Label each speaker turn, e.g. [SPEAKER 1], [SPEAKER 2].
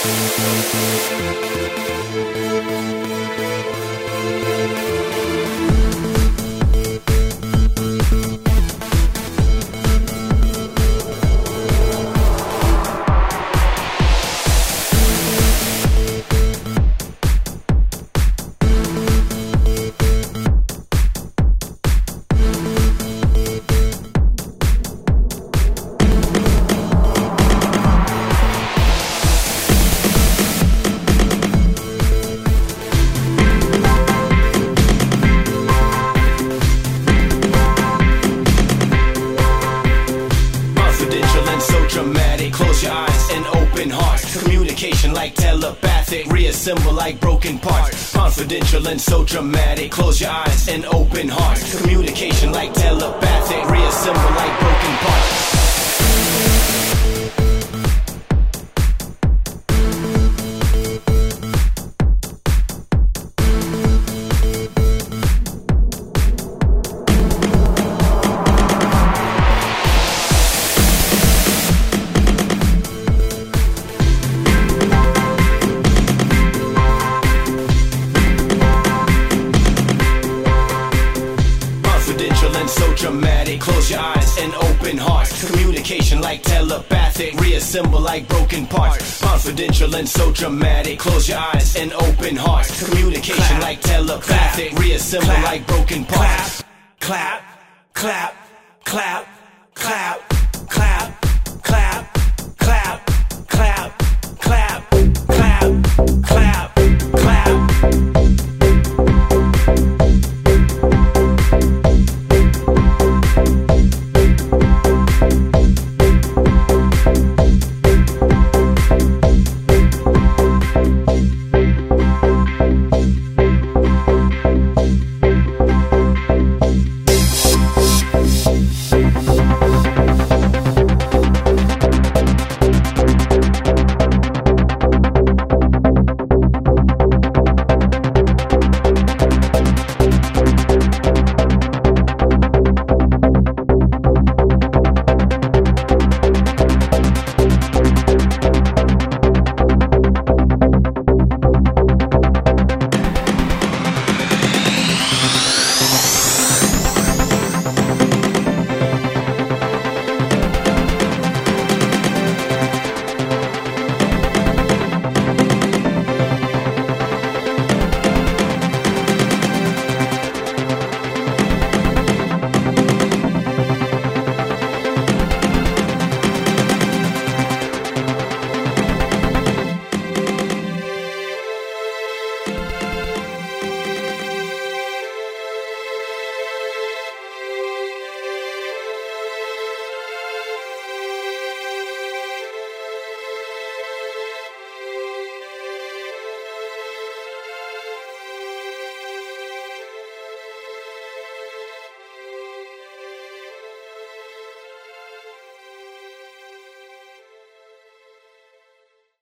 [SPEAKER 1] Thank you. Open hearts. Communication like telepathic. Reassemble like broken parts. Confidential and so dramatic. Close your eyes and open hearts. Communication like telepathic. Reassemble like broken so dramatic. Close your eyes and open hearts. Communication like telepathic. Reassemble like broken parts. Confidential and so dramatic. Close your eyes and open hearts. Communication
[SPEAKER 2] Clap.
[SPEAKER 1] like telepathic.
[SPEAKER 2] Clap.
[SPEAKER 1] Reassemble
[SPEAKER 2] Clap.
[SPEAKER 1] like broken parts.
[SPEAKER 2] clap, clap, clap, clap, clap,